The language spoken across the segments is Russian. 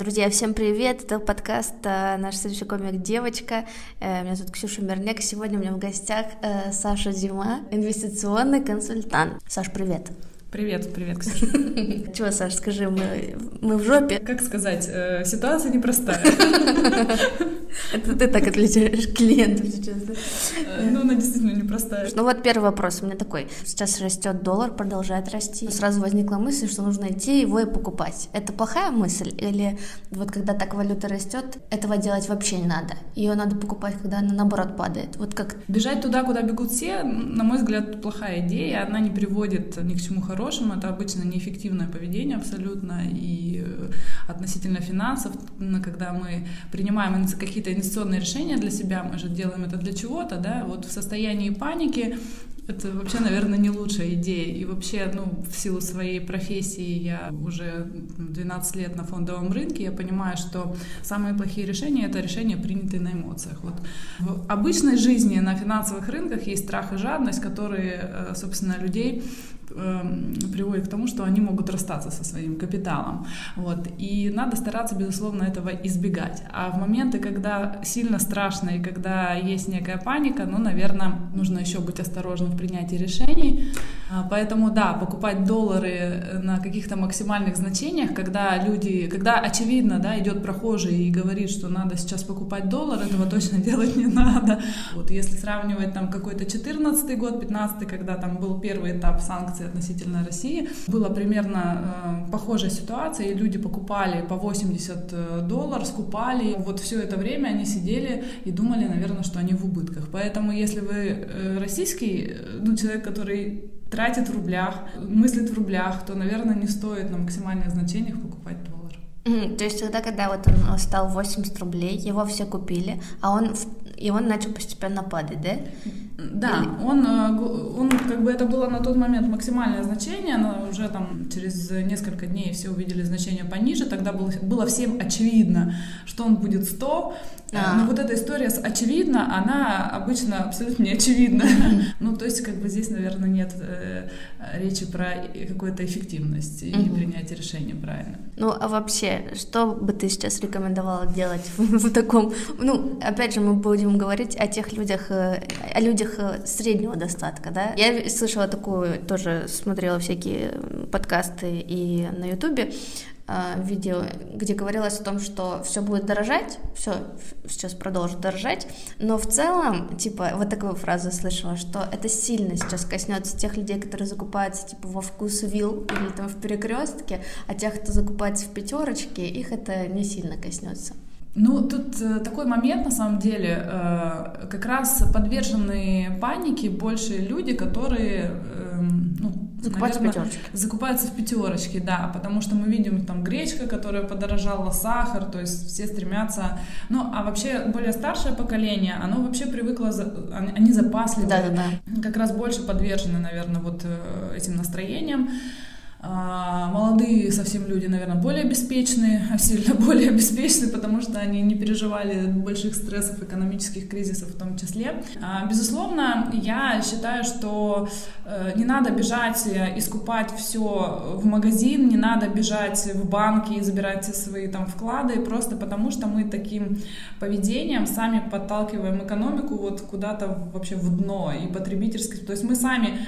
Друзья, всем привет! Это подкаст э, «Наш следующий комик девочка». Э, меня зовут Ксюша Мерняк. Сегодня у меня в гостях э, Саша Зима, инвестиционный консультант. Саш, привет! Привет, привет, Ксюша. Чего, Саш, скажи, мы, мы в жопе? Как сказать, э, ситуация непростая. Это ты так отличаешь клиентов сейчас, да? Ну, она действительно непростая. Ну вот первый вопрос у меня такой. Сейчас растет доллар, продолжает расти. Сразу возникла мысль, что нужно идти его и покупать. Это плохая мысль? Или вот когда так валюта растет, этого делать вообще не надо? Ее надо покупать, когда она наоборот падает? Вот как... Бежать туда, куда бегут все, на мой взгляд, плохая идея. Она не приводит ни к чему хорошему. Это обычно неэффективное поведение абсолютно. И относительно финансов, когда мы принимаем какие какие-то инвестиционные решения для себя, мы же делаем это для чего-то, да, вот в состоянии паники это вообще, наверное, не лучшая идея. И вообще, ну, в силу своей профессии я уже 12 лет на фондовом рынке, я понимаю, что самые плохие решения — это решения, принятые на эмоциях. Вот. В обычной жизни на финансовых рынках есть страх и жадность, которые, э, собственно, людей приводит к тому, что они могут расстаться со своим капиталом. Вот. И надо стараться, безусловно, этого избегать. А в моменты, когда сильно страшно и когда есть некая паника, ну, наверное, нужно еще быть осторожным в принятии решений. А, поэтому, да, покупать доллары на каких-то максимальных значениях, когда люди, когда очевидно, да, идет прохожий и говорит, что надо сейчас покупать доллар, этого точно делать не надо. Вот если сравнивать там какой-то 14 год, 15 когда там был первый этап санкций санкций относительно России. Была примерно э, похожая ситуация, и люди покупали по 80 э, долларов, скупали. Вот все это время они сидели и думали, наверное, что они в убытках. Поэтому если вы э, российский, э, ну, человек, который тратит в рублях, мыслит в рублях, то, наверное, не стоит на максимальных значениях покупать доллар. То есть тогда, когда вот он стал 80 рублей, его все купили, а он и он начал постепенно падать, да? Да, он, э, он как бы это было на тот момент максимальное значение, но уже там через несколько дней все увидели значение пониже, тогда было, было всем очевидно, что он будет 100, э, а. но вот эта история с очевидно, она обычно абсолютно не очевидна. Ну, то есть, как бы здесь, наверное, нет э, речи про какую-то эффективность и принятие решения правильно. Ну, а вообще, что бы ты сейчас рекомендовала делать в таком, ну, опять же, мы будем говорить о тех людях, о людях людях э, среднего достатка, да. Я слышала такую, тоже смотрела всякие подкасты и на Ютубе, э, видео, где говорилось о том, что все будет дорожать, все сейчас продолжит дорожать, но в целом, типа, вот такую фразу слышала, что это сильно сейчас коснется тех людей, которые закупаются, типа, во вкус вил или там в перекрестке, а тех, кто закупается в пятерочке, их это не сильно коснется. Ну, тут э, такой момент, на самом деле, э, как раз подвержены панике больше люди, которые, э, ну, Закупаются наверное, в пятерочке. Закупаются в пятерочке, да, потому что мы видим там гречка, которая подорожала, сахар, то есть все стремятся. Ну, а вообще более старшее поколение, оно вообще привыкло, они запасливы, да, да, да. как раз больше подвержены, наверное, вот этим настроениям. А, молодые совсем люди, наверное, более обеспеченные, а сильно более обеспеченные, потому что они не переживали больших стрессов, экономических кризисов в том числе. А, безусловно, я считаю, что э, не надо бежать и скупать все в магазин, не надо бежать в банки и забирать все свои там вклады, просто потому что мы таким поведением сами подталкиваем экономику вот куда-то вообще в дно и потребительский. То есть мы сами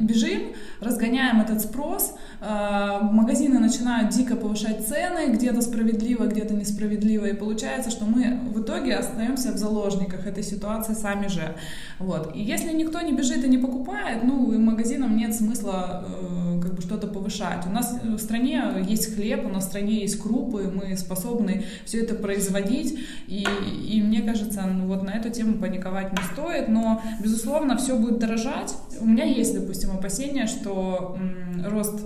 бежим, разгоняем этот спрос, спрос, э, магазины начинают дико повышать цены, где-то справедливо, где-то несправедливо, и получается, что мы в итоге остаемся в заложниках этой ситуации сами же. Вот. И если никто не бежит и не покупает, ну, и магазинам нет смысла э, как бы что-то повышать. У нас в стране есть хлеб, у нас в стране есть крупы, мы способны все это производить, и, и мне кажется, ну, вот на эту тему паниковать не стоит, но, безусловно, все будет дорожать. У меня есть, допустим, опасения, что м, рост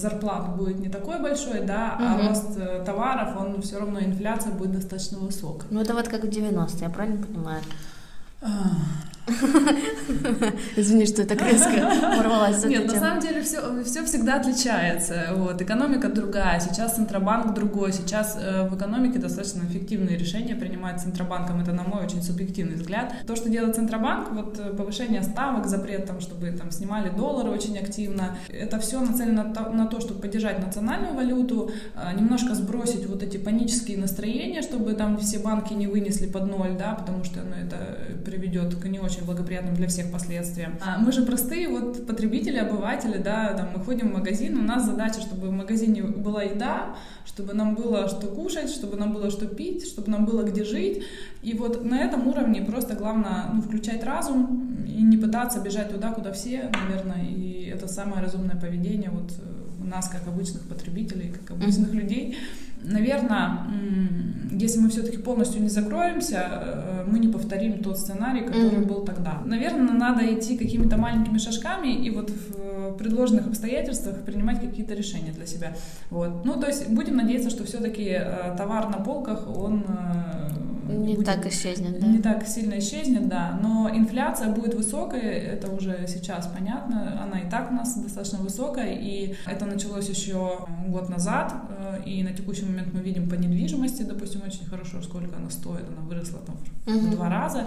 рост зарплат будет не такой большой, да, угу. а рост э, товаров, он все равно инфляция будет достаточно высокой. Ну это вот как в 90-е, я правильно понимаю? Извини, что я так резко ворвалась. Нет, на самом деле все, все всегда отличается. Вот. Экономика другая, сейчас Центробанк другой, сейчас э, в экономике достаточно эффективные решения принимает Центробанком. Это, на мой очень субъективный взгляд. То, что делает Центробанк, вот э, повышение ставок, запрет, там, чтобы там, снимали доллары очень активно, это все нацелено на то, чтобы поддержать национальную валюту, э, немножко сбросить вот эти панические настроения, чтобы там все банки не вынесли под ноль, да, потому что ну, это приведет к не очень благоприятным для всех последствиям. А мы же простые вот потребители, обыватели, да, там мы ходим в магазин, у нас задача, чтобы в магазине была еда, чтобы нам было что кушать, чтобы нам было что пить, чтобы нам было где жить. И вот на этом уровне просто главное ну, включать разум и не пытаться бежать туда, куда все, наверное, и это самое разумное поведение вот у нас, как обычных потребителей, как обычных mm-hmm. людей. Наверное, если мы все-таки полностью не закроемся, э, мы не повторим тот сценарий, который mm-hmm. был тогда. Наверное, надо идти какими-то маленькими шажками и вот в предложенных обстоятельствах принимать какие-то решения для себя. Вот. Ну, то есть будем надеяться, что все-таки э, товар на полках, он э, не будет, так исчезнет, да? Не так сильно исчезнет, да. Но инфляция будет высокой, это уже сейчас понятно. Она и так у нас достаточно высокая, и это началось еще год назад. И на текущий момент мы видим по недвижимости, допустим, очень хорошо, сколько она стоит. Она выросла там угу. в два раза.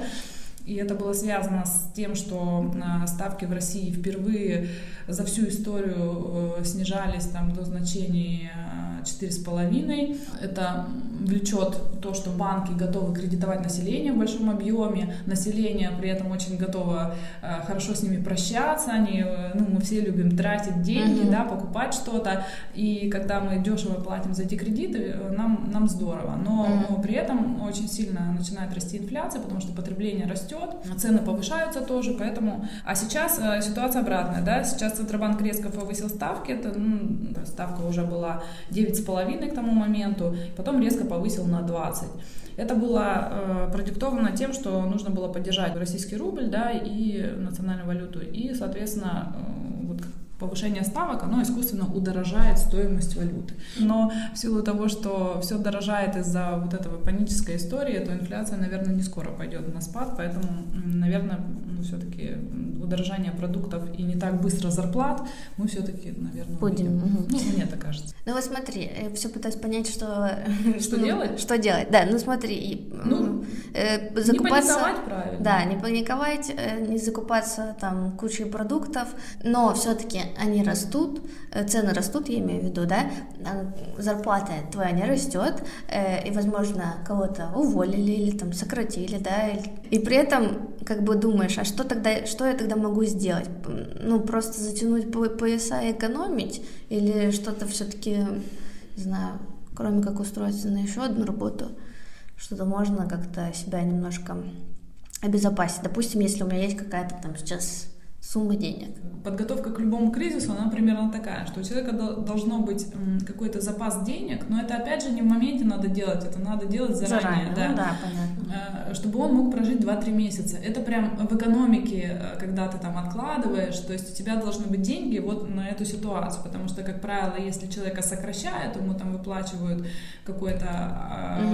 И это было связано с тем, что э, ставки в России впервые за всю историю э, снижались там до значений четыре с половиной. Это влечет то, что банки готовы кредитовать население в большом объеме, население при этом очень готово э, хорошо с ними прощаться, они, э, ну, мы все любим тратить деньги, mm-hmm. да, покупать что-то, и когда мы дешево платим за эти кредиты, э, нам, нам здорово, но, mm-hmm. но при этом очень сильно начинает расти инфляция, потому что потребление растет, цены повышаются тоже, поэтому, а сейчас ситуация обратная, да, сейчас Центробанк резко повысил ставки, это, ну, ставка уже была 9,5 к тому моменту, потом резко повысил на 20. Это было э, продиктовано тем, что нужно было поддержать российский рубль да, и национальную валюту. И, соответственно, э, повышение ставок, оно искусственно удорожает стоимость валюты. Но в силу того, что все дорожает из-за вот этого панической истории, то инфляция, наверное, не скоро пойдет на спад, поэтому, наверное, ну, все-таки удорожание продуктов и не так быстро зарплат, мы все-таки, наверное, будем. Угу. Ну, мне так кажется. Ну вот смотри, я все пытаюсь понять, что... Что ну, делать? Что делать, да, ну смотри, ну, э, закупаться... Не паниковать правильно. Да, не паниковать, э, не закупаться там кучей продуктов, но все-таки они растут, э, цены растут, я имею в виду, да, а зарплата твоя не растет, э, и, возможно, кого-то уволили или там сократили, да, и при этом как бы думаешь, а что тогда, что я тогда могу сделать? Ну, просто затянуть пояса и экономить? Или что-то все-таки, не знаю, кроме как устроиться на еще одну работу, что-то можно как-то себя немножко обезопасить. Допустим, если у меня есть какая-то там сейчас сумма денег. Подготовка к любому кризису, она примерно такая, что у человека должно быть какой-то запас денег, но это опять же не в моменте надо делать, это надо делать заранее. заранее да. Ну, да, понятно. Э, чтобы он мог прожить 2-3 месяца. Это прям в экономике, э, когда ты там откладываешь, то есть у тебя должны быть деньги вот на эту ситуацию, потому что, как правило, если человека сокращают, ему там выплачивают какой-то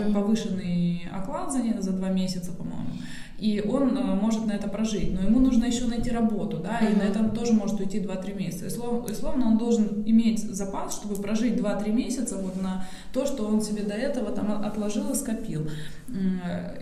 угу. повышенный оклад за, за 2 месяца, по-моему, и он э, может на это прожить, но ему нужно еще найти работу, да, и на этом тоже может уйти 2-3 месяца. И словно, и словно он должен иметь запас, чтобы прожить 2-3 месяца вот на то, что он себе до этого там отложил и скопил.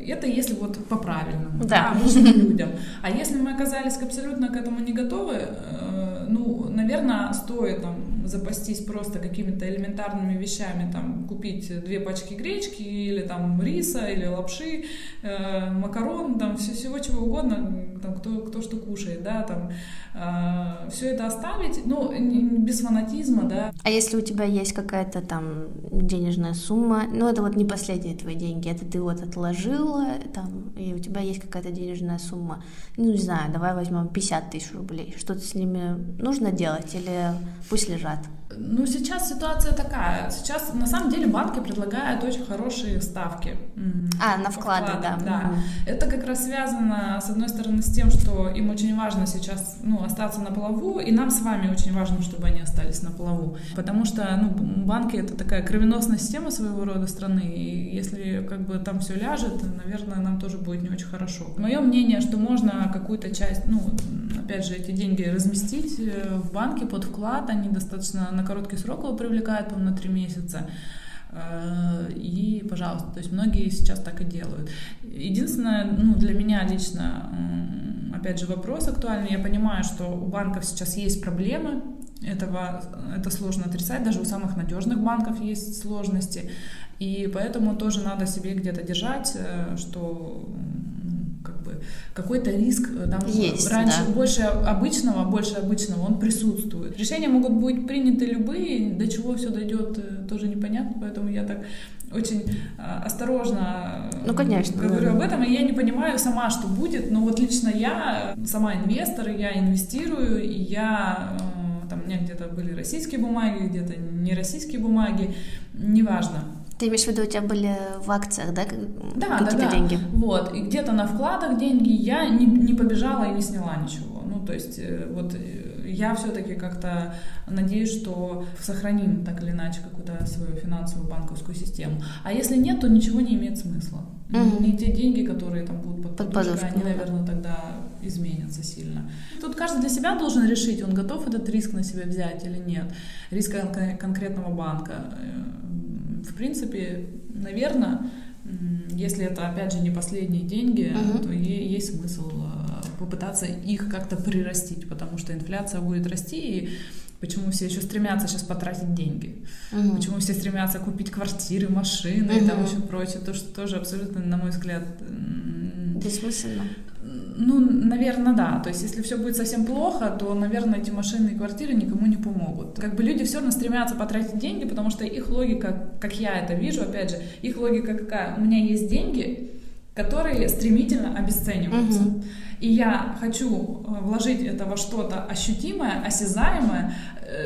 Это если вот по-правильному, да. да, людям. А если мы оказались абсолютно к этому не готовы, э, ну, наверное, стоит там запастись просто какими-то элементарными вещами, там, купить две пачки гречки или там риса, или лапши, э, макарон, там, все, всего чего угодно, там, кто, кто что кушает, да, там, э, все это оставить, ну, без фанатизма, да. А если у тебя есть какая-то там денежная сумма, ну, это вот не последние твои деньги, это ты вот отложила, там, и у тебя есть какая-то денежная сумма, ну, не знаю, давай возьмем 50 тысяч рублей, что-то с ними нужно делать или пусть лежат? Ну, сейчас ситуация такая. Сейчас, на самом деле, банки предлагают очень хорошие ставки. А, на вклады, да. да. Угу. Это как раз связано, с одной стороны, с тем, что им очень важно сейчас ну, остаться на плаву, и нам с вами очень важно, чтобы они остались на плаву. Потому что ну, банки — это такая кровеносная система своего рода страны, и если как бы там все ляжет, наверное, нам тоже будет не очень хорошо. Мое мнение, что можно какую-то часть, ну, опять же, эти деньги разместить э, в банке под вклад, они достаточно на короткий срок его привлекают, по на три месяца. Э, и, пожалуйста, то есть многие сейчас так и делают. Единственное, ну, для меня лично, опять же, вопрос актуальный. Я понимаю, что у банков сейчас есть проблемы, этого, это сложно отрицать, даже у самых надежных банков есть сложности, и поэтому тоже надо себе где-то держать, э, что какой-то риск э, там Есть, раньше да. больше обычного, больше обычного он присутствует. Решения могут быть приняты любые, до чего все дойдет э, тоже непонятно, поэтому я так очень э, осторожно ну, конечно, говорю да. об этом, и я не понимаю сама, что будет, но вот лично я сама инвестор, я инвестирую, и я там у меня где-то были российские бумаги, где-то не российские бумаги, неважно. Ты имеешь в виду, у тебя были в акциях, да, да какие-то да, да. деньги? Вот, и где-то на вкладах деньги я не, не побежала и не сняла ничего. Ну, то есть, э, вот э, я все-таки как-то надеюсь, что сохраним так или иначе какую-то свою финансовую банковскую систему. А если нет, то ничего не имеет смысла. Угу. Не те деньги, которые там будут под, под подушкой, они, наверное, тогда изменятся сильно. Тут каждый для себя должен решить, он готов этот риск на себя взять или нет. Риск конкретного банка э, в принципе, наверное, если это, опять же, не последние деньги, uh-huh. то есть смысл э, попытаться их как-то прирастить, потому что инфляция будет расти, и почему все еще стремятся сейчас потратить деньги, uh-huh. почему все стремятся купить квартиры, машины uh-huh. и там еще прочее, то, что тоже абсолютно, на мой взгляд, бессмысленно. Ну, наверное, да. То есть, если все будет совсем плохо, то, наверное, эти машины и квартиры никому не помогут. Как бы люди все равно стремятся потратить деньги, потому что их логика, как я это вижу, опять же, их логика какая? У меня есть деньги, которые стремительно обесцениваются. Угу. И я хочу э, вложить это во что-то ощутимое, осязаемое,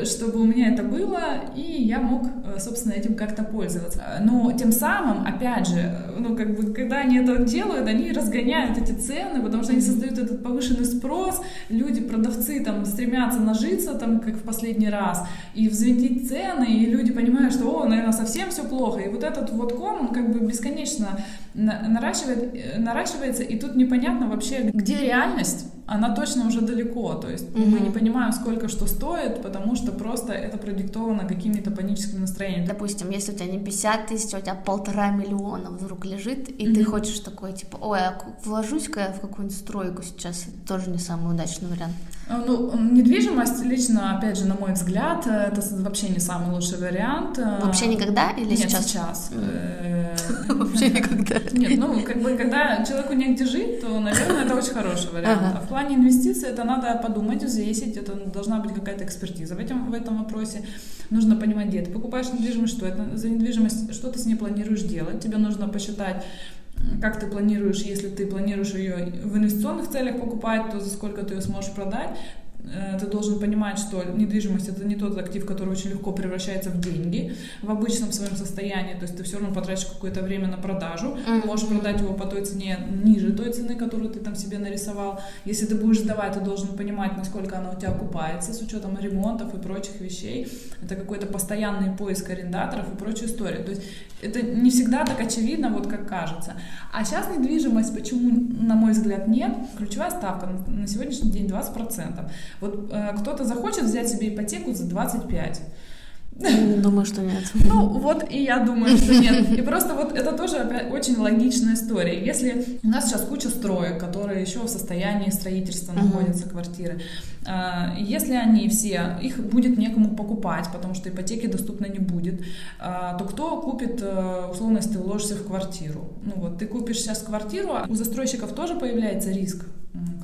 чтобы у меня это было, и я мог, э, собственно, этим как-то пользоваться. Но тем самым, опять же, ну, как бы, когда они это делают, они разгоняют эти цены, потому что они создают этот повышенный спрос, люди, продавцы там стремятся нажиться, там, как в последний раз, и взвинтить цены, и люди понимают, что, о, наверное, совсем все плохо, и вот этот вот ком, он как бы бесконечно наращивает, э, наращивается, и тут непонятно вообще, где реальность, она точно уже далеко, то есть mm-hmm. мы не понимаем, сколько что стоит, потому что просто это продиктовано какими-то паническими настроениями. Допустим, если у тебя не 50 тысяч, а у тебя полтора миллиона вдруг лежит, и mm-hmm. ты хочешь такой, типа, ой, а вложусь-ка я в какую-нибудь стройку сейчас, это тоже не самый удачный вариант. А, ну, недвижимость лично, опять же, на мой взгляд, это вообще не самый лучший вариант. Вообще никогда или Нет, сейчас? сейчас. Вообще никогда. Нет, ну, как бы, когда человеку негде жить, то, наверное, это очень хороший вариант. А в плане инвестиций это надо подумать, взвесить, это должна быть какая-то экспертиза в этом, в этом вопросе. Нужно понимать, где ты покупаешь недвижимость, что это за недвижимость, что ты с ней планируешь делать. Тебе нужно посчитать, как ты планируешь, если ты планируешь ее в инвестиционных целях покупать, то за сколько ты ее сможешь продать, ты должен понимать, что недвижимость это не тот актив, который очень легко превращается в деньги в обычном своем состоянии, то есть ты все равно потратишь какое-то время на продажу, mm-hmm. можешь продать его по той цене ниже той цены, которую ты там себе нарисовал. Если ты будешь сдавать, ты должен понимать, насколько она у тебя окупается с учетом ремонтов и прочих вещей. Это какой-то постоянный поиск арендаторов и прочая история. То есть это не всегда так очевидно, вот как кажется. А сейчас недвижимость, почему, на мой взгляд, нет? Ключевая ставка на сегодняшний день 20%. Вот э, кто-то захочет взять себе ипотеку за 25. Думаю, что нет. Ну, вот и я думаю, что нет. И просто вот это тоже опять очень логичная история. Если у нас сейчас куча строек, которые еще в состоянии строительства находятся, квартиры, э, если они все, их будет некому покупать, потому что ипотеки доступно не будет, э, то кто купит, э, условно, если ты вложишься в квартиру? Ну вот, ты купишь сейчас квартиру, а у застройщиков тоже появляется риск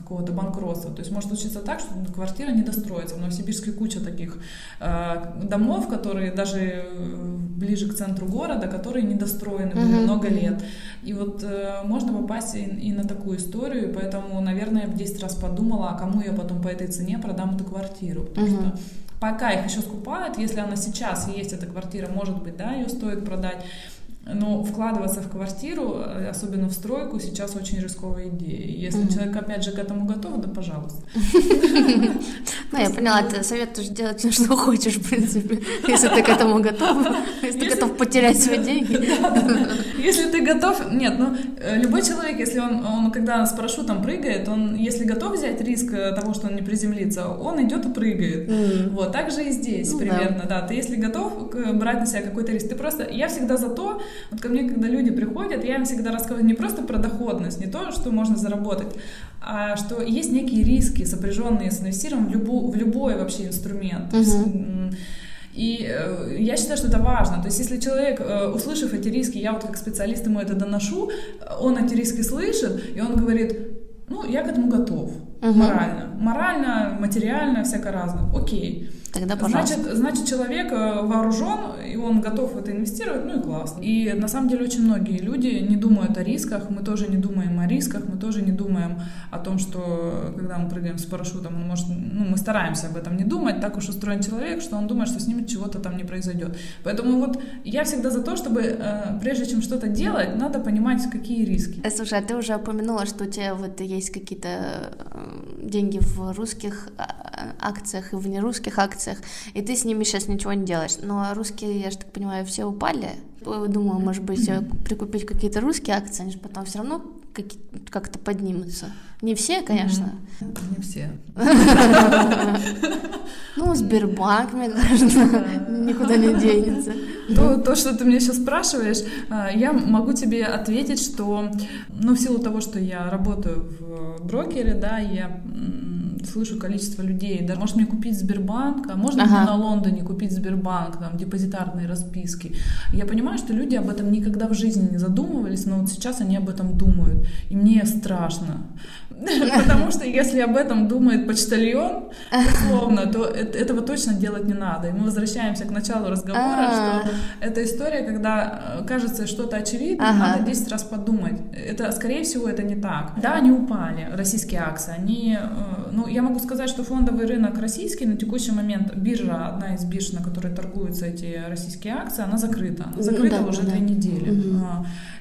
какого-то банкротства. То есть может случиться так, что квартира не достроится. В Новосибирске куча таких э, домов, которые даже э, ближе к центру города, которые недостроены были mm-hmm. много лет. И вот э, можно попасть и, и на такую историю, поэтому, наверное, я в 10 раз подумала, а кому я потом по этой цене продам эту квартиру. Потому mm-hmm. что пока их еще скупают, если она сейчас есть эта квартира, может быть, да, ее стоит продать, но вкладываться в квартиру, э, особенно в стройку, сейчас очень рисковая идея. Если mm-hmm. человек, опять же, к этому готов, да пожалуйста. Ну, я поняла, ты советуешь делать все, что хочешь, в принципе, если ты к этому готов, если ты готов потерять свои деньги. Если ты готов, нет, ну, э, любой человек, если он, он когда с парашютом прыгает, он, если готов взять риск э, того, что он не приземлится, он идет и прыгает. Вот, так же и здесь ну примерно, да. Ты если готов брать на себя какой-то риск, ты просто, я всегда за то, вот ко мне, когда люди приходят, я им всегда рассказываю не просто про доходность, не то, что можно заработать, а что есть некие риски, сопряженные с инвестированием в, любу, в любой вообще инструмент. Uh-huh. И э, я считаю, что это важно. То есть, если человек, э, услышав эти риски, я вот как специалист ему это доношу, он эти риски слышит, и он говорит, ну, я к этому готов. Угу. Морально. Морально, материально, всяко разно. Окей. Тогда, пожалуйста. Значит, значит, человек э, вооружен, и он готов в это инвестировать, ну и классно. И на самом деле очень многие люди не думают о рисках, мы тоже не думаем о рисках, мы тоже не думаем о том, что когда мы прыгаем с парашютом, он может, ну, мы стараемся об этом не думать, так уж устроен человек, что он думает, что с ним чего-то там не произойдет. Поэтому вот я всегда за то, чтобы э, прежде чем что-то делать, надо понимать, какие риски. Э, слушай, а ты уже упомянула, что у тебя вот есть какие-то деньги в русских а, акциях и в нерусских акциях, и ты с ними сейчас ничего не делаешь. Но русские, я же так понимаю, все упали. Думаю, может быть, прикупить какие-то русские акции, они же потом все равно как-то поднимутся. Не все, конечно. Не все. Ну, Сбербанк, мне кажется, никуда не денется. То, то, что ты мне сейчас спрашиваешь, а, я могу тебе ответить, что, ну, в силу того, что я работаю в брокере, да, я слышу количество людей, да, может мне купить Сбербанк, а можно ага. мне на Лондоне купить Сбербанк, там, депозитарные расписки. Я понимаю, что люди об этом никогда в жизни не задумывались, но вот сейчас они об этом думают, и мне страшно. Потому что если об этом думает почтальон, условно, то этого точно делать не надо. И мы возвращаемся к началу разговора, что это история, когда э, кажется что-то очевидно, надо 10 раз подумать. Это, скорее всего, это не так. Да, они упали, российские акции. Они, э, ну, я могу сказать, что фондовый рынок российский на текущий момент, биржа, одна из бирж, на которой торгуются эти российские акции, она закрыта. Она закрыта уже две недели.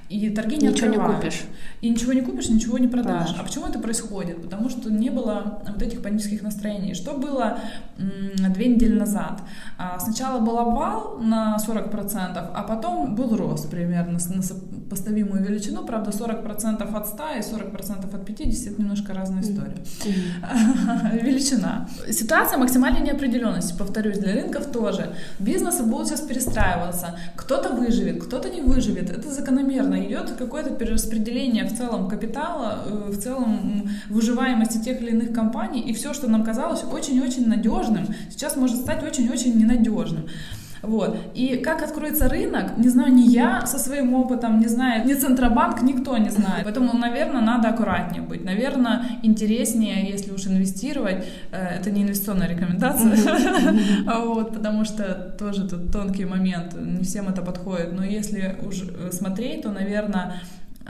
И торги не Ничего открывают. не купишь. И ничего не купишь, ничего не продашь. продашь. А почему это происходит? Потому что не было вот этих панических настроений. Что было две недели назад? А, сначала был обвал на 40%, а потом был рост примерно на поставимую величину. Правда, 40% от 100 и 40% от 50 это немножко разная история. Mm-hmm. Величина. Ситуация максимальной неопределенности, повторюсь, для рынков тоже. Бизнесы будут сейчас перестраиваться. Кто-то выживет, кто-то не выживет. Это закономерно идет какое-то перераспределение в целом капитала, э, в целом выживаемости тех или иных компаний, и все, что нам казалось очень-очень надежным, сейчас может стать очень-очень ненадежным. Вот. И как откроется рынок, не знаю, ни я со своим опытом, не знаю, ни Центробанк, никто не знает. Поэтому, наверное, надо аккуратнее быть. Наверное, интереснее, если уж инвестировать, э, это не инвестиционная рекомендация, вот, потому что тоже тут тонкий момент, не всем это подходит. Но если уж э, смотреть, то, наверное,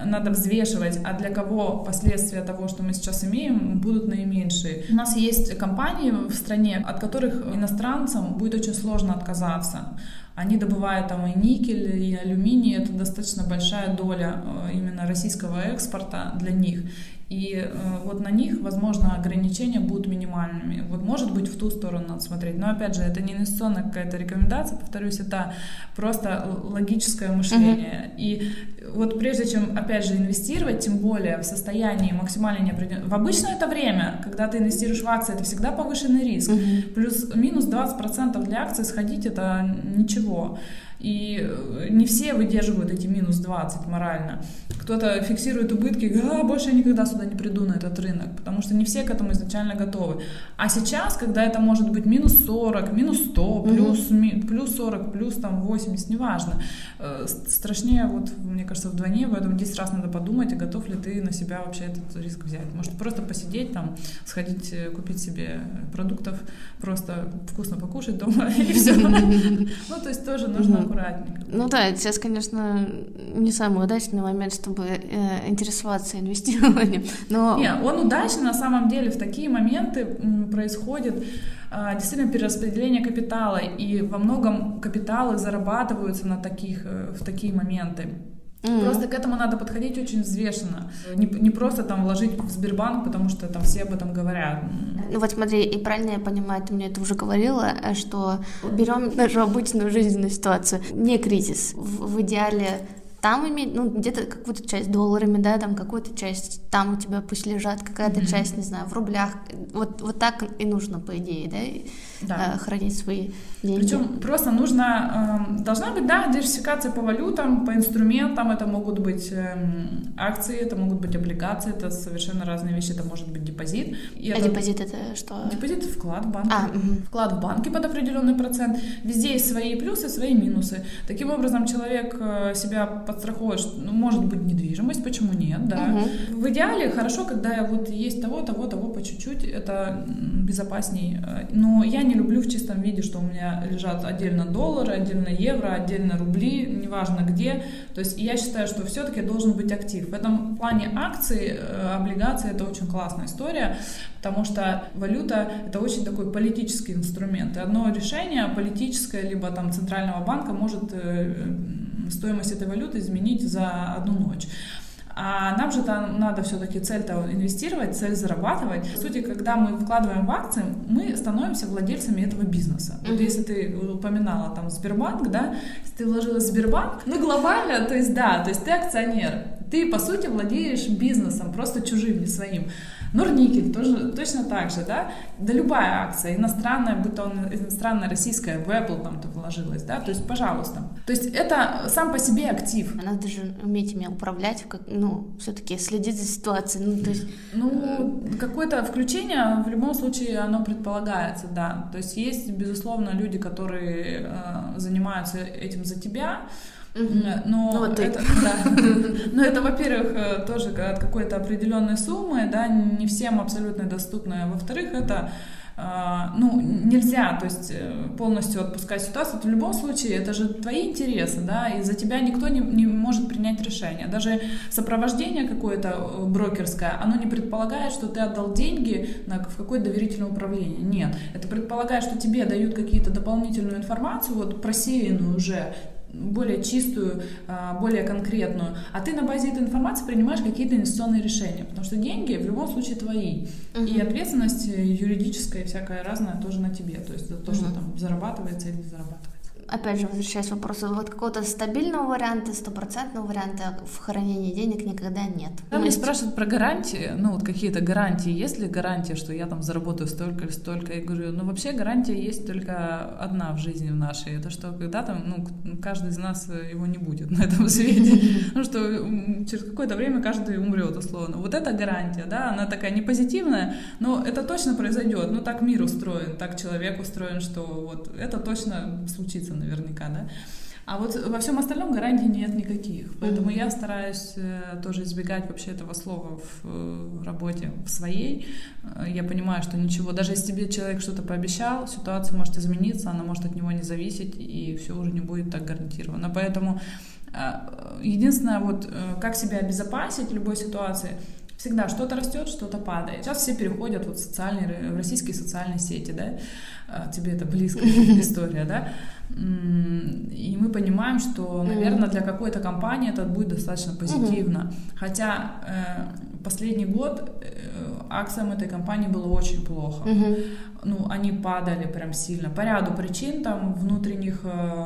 надо взвешивать, а для кого последствия того, что мы сейчас имеем, будут наименьшие. У нас есть компании в стране, от которых иностранцам будет очень сложно отказаться. Они добывают там и никель, и алюминий, это достаточно большая доля э, именно российского экспорта для них. И э, вот на них, возможно, ограничения будут минимальными. Вот может быть в ту сторону надо смотреть. Но опять же, это не инвестиционная какая-то рекомендация, повторюсь, это просто логическое мышление. Uh-huh. И вот прежде чем, опять же, инвестировать, тем более в состоянии максимально неопределенного... В обычное это время, когда ты инвестируешь в акции, это всегда повышенный риск. Uh-huh. Плюс-минус 20% для акций сходить это ничего. И э, не все выдерживают эти минус 20 морально. Кто-то фиксирует убытки, а, больше я никогда сюда не приду на этот рынок, потому что не все к этому изначально готовы. А сейчас, когда это может быть минус 40, минус 100, плюс, ми, плюс 40, плюс там 80, неважно, э, страшнее, вот, мне кажется, вдвойне, поэтому 10 раз надо подумать, а готов ли ты на себя вообще этот риск взять. Может, просто посидеть там, сходить, э, купить себе продуктов, просто вкусно покушать дома и все. Ну, то есть тоже нужно аккуратненько. Ну да, сейчас, конечно, не самый удачный момент, чтобы э, интересоваться инвестированием. Но... Не, он удачный на самом деле в такие моменты происходит а, действительно перераспределение капитала, и во многом капиталы зарабатываются на таких, э, в такие моменты. Mm-hmm. Просто к этому надо подходить очень взвешенно. Не, не просто там вложить в Сбербанк, потому что там все об этом говорят. Ну вот смотри, и правильно я понимаю, ты мне это уже говорила, э, что берем нашу обычную жизненную ситуацию, не кризис. В, в идеале там иметь, ну, где-то какую-то часть долларами, да, там какую-то часть, там у тебя пусть лежат, какая-то mm-hmm. часть, не знаю, в рублях. Вот, вот так и нужно, по идее, да, да. Э, хранить свои деньги. Причем просто нужно, э, должна быть, да, диверсификация по валютам, по инструментам, это могут быть э, акции, это могут быть облигации, это совершенно разные вещи, это может быть депозит. И а это... депозит это что? Депозит вклад в банк. А, угу. Вклад в банке под определенный процент. Везде есть свои плюсы, свои минусы. Таким образом, человек э, себя подстраховывает, что, ну, может быть недвижимость, почему нет, да. Угу. В идеале хорошо, когда вот есть того, того, того по чуть-чуть, это безопасней. Э, но я не люблю в чистом виде, что у меня лежат отдельно доллары, отдельно евро, отдельно рубли, неважно где. То есть я считаю, что все-таки должен быть актив. В этом плане акции, э, облигации это очень классная история, потому что валюта это очень такой политический инструмент. И одно решение политическое, либо там центрального банка может э, стоимость этой валюты изменить за одну ночь. А нам же там надо все-таки цель-то инвестировать, цель зарабатывать. По сути, когда мы вкладываем в акции, мы становимся владельцами этого бизнеса. Mm-hmm. Вот если ты упоминала там Сбербанк, да, если ты вложила в Сбербанк, ну глобально, то есть да, то есть ты акционер, ты по сути владеешь бизнесом, просто чужим, не своим. Норникель тоже точно так же, да? Да любая акция, иностранная, будь то он иностранная, российская, в Apple там ты вложилась, да? То есть, пожалуйста. То есть это сам по себе актив. Надо же уметь ими управлять, как, ну, все-таки следить за ситуацией. Ну, то есть... ну, какое-то включение в любом случае оно предполагается, да. То есть есть, безусловно, люди, которые э, занимаются этим за тебя, но ну, вот это, да. Но это, во-первых, э, тоже от какой-то определенной суммы, да, не всем абсолютно доступно. Во-вторых, это а, ну, нельзя, то есть э, полностью отпускать ситуацию, в любом случае это же твои интересы, да, и за тебя никто не, не может принять решение. Даже сопровождение какое-то э, брокерское, оно не предполагает, что ты отдал деньги на, в какое-то доверительное управление. Нет, это предполагает, что тебе дают какие-то дополнительную информацию, вот просеянную уже, более чистую, а, более конкретную, а ты на базе этой информации принимаешь какие-то инвестиционные решения, потому что деньги в любом случае твои, uh-huh. и ответственность юридическая и всякая разная тоже на тебе, то есть за то, uh-huh. что там зарабатывается или не зарабатывается опять же, возвращаясь к вопросу, вот какого-то стабильного варианта, стопроцентного варианта в хранении денег никогда нет. Там меня спрашивают про гарантии, ну вот какие-то гарантии, есть ли гарантия, что я там заработаю столько или столько, я говорю, ну вообще гарантия есть только одна в жизни в нашей, это что когда-то, ну каждый из нас его не будет на этом свете, ну что через какое-то время каждый умрет условно. Вот это гарантия, да, она такая не позитивная, но это точно произойдет, ну так мир устроен, так человек устроен, что вот это точно случится наверняка, да. А вот во всем остальном гарантий нет никаких. Поэтому mm-hmm. я стараюсь э, тоже избегать вообще этого слова в, в работе в своей. Э, я понимаю, что ничего, даже если тебе человек что-то пообещал, ситуация может измениться, она может от него не зависеть, и все уже не будет так гарантировано. Поэтому э, единственное, вот как себя обезопасить в любой ситуации, всегда что-то растет, что-то падает. Сейчас все переходят вот в социальные, в российские социальные сети, да, тебе это близкая история, да, и мы понимаем, что, наверное, для какой-то компании это будет достаточно позитивно. Хотя э, последний год э, акциям этой компании было очень плохо. Ну, они падали прям сильно по ряду причин, там внутренних э,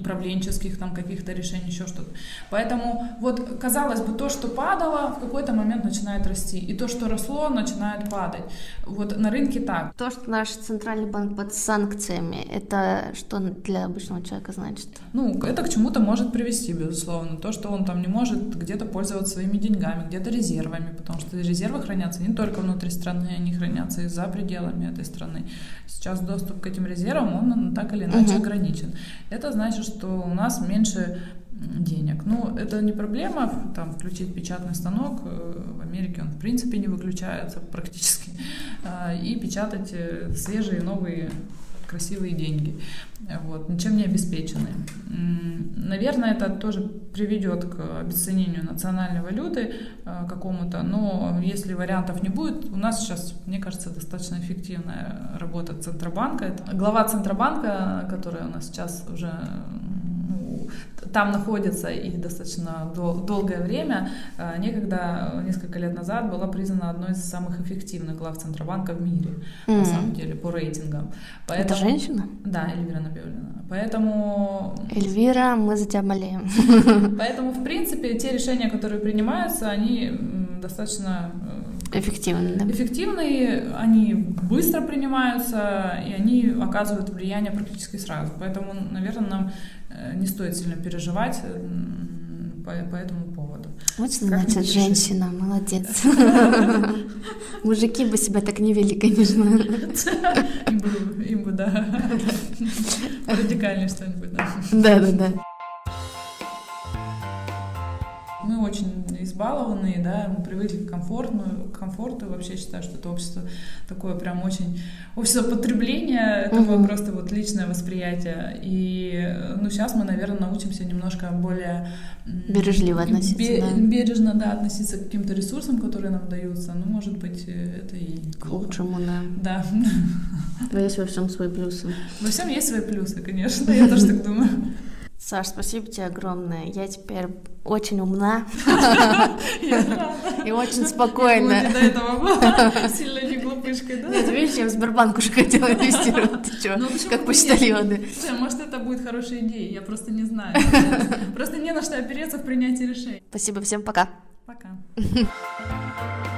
управленческих там каких-то решений, еще что-то. Поэтому вот казалось бы, то, что падало, в какой-то момент начинает расти, и то, что росло, начинает падать. Вот на рынке так. То, что наш центральный банк под санкциями, это что для обычного человека значит? Ну, это к чему-то может привести, безусловно. То, что он там не может где-то пользоваться своими деньгами, где-то резервами, потому что резервы хранятся не только внутри страны, они хранятся и за пределами этой страны. Сейчас доступ к этим резервам, он так или иначе угу. ограничен. Это значит, что у нас меньше денег. Ну, это не проблема, там, включить печатный станок, э, в Америке он, в принципе, не выключается практически, а, и печатать э, свежие новые красивые деньги, вот, ничем не обеспечены. Наверное, это тоже приведет к обесценению национальной валюты э, какому-то, но если вариантов не будет, у нас сейчас, мне кажется, достаточно эффективная работа Центробанка. Это глава Центробанка, которая у нас сейчас уже там находится и достаточно дол- долгое время, э, некогда, несколько лет назад, была признана одной из самых эффективных глав Центробанка в мире, mm-hmm. на самом деле, по рейтингам. Поэтому... Это женщина? Да, Эльвира Набиулина. Поэтому... Эльвира, мы за тебя болеем. Поэтому, в принципе, те решения, которые принимаются, они достаточно э, эффективные. Да? Эффективные, они быстро принимаются, и они оказывают влияние практически сразу. Поэтому, наверное, нам не стоит сильно переживать по, по этому поводу. Очень значит, женщина, молодец. Мужики бы себя так не вели, конечно. Им бы, им бы да. Радикальнее что-нибудь, да. Да, да, да мы очень избалованные, да, мы привыкли к комфорту, к комфорту, вообще считаю, что это общество такое прям очень, общество потребления, такое угу. просто вот личное восприятие, и, ну, сейчас мы, наверное, научимся немножко более... Бережливо относиться, бе- да. Бережно, да, относиться к каким-то ресурсам, которые нам даются, ну, может быть, это и... К лучшему, да. Да. Но есть во всем свои плюсы. Во всем есть свои плюсы, конечно, я тоже так думаю. Саш, спасибо тебе огромное. Я теперь очень умна и очень спокойная. До этого сильно не глупышкой, да? Нет, видишь, я в Сбербанк уже хотела инвестировать. Ты что, ну, как почтальоны. Может, это будет хорошая идея, я просто не знаю. Просто не на что опереться в принятии решений. Спасибо, всем пока. Пока.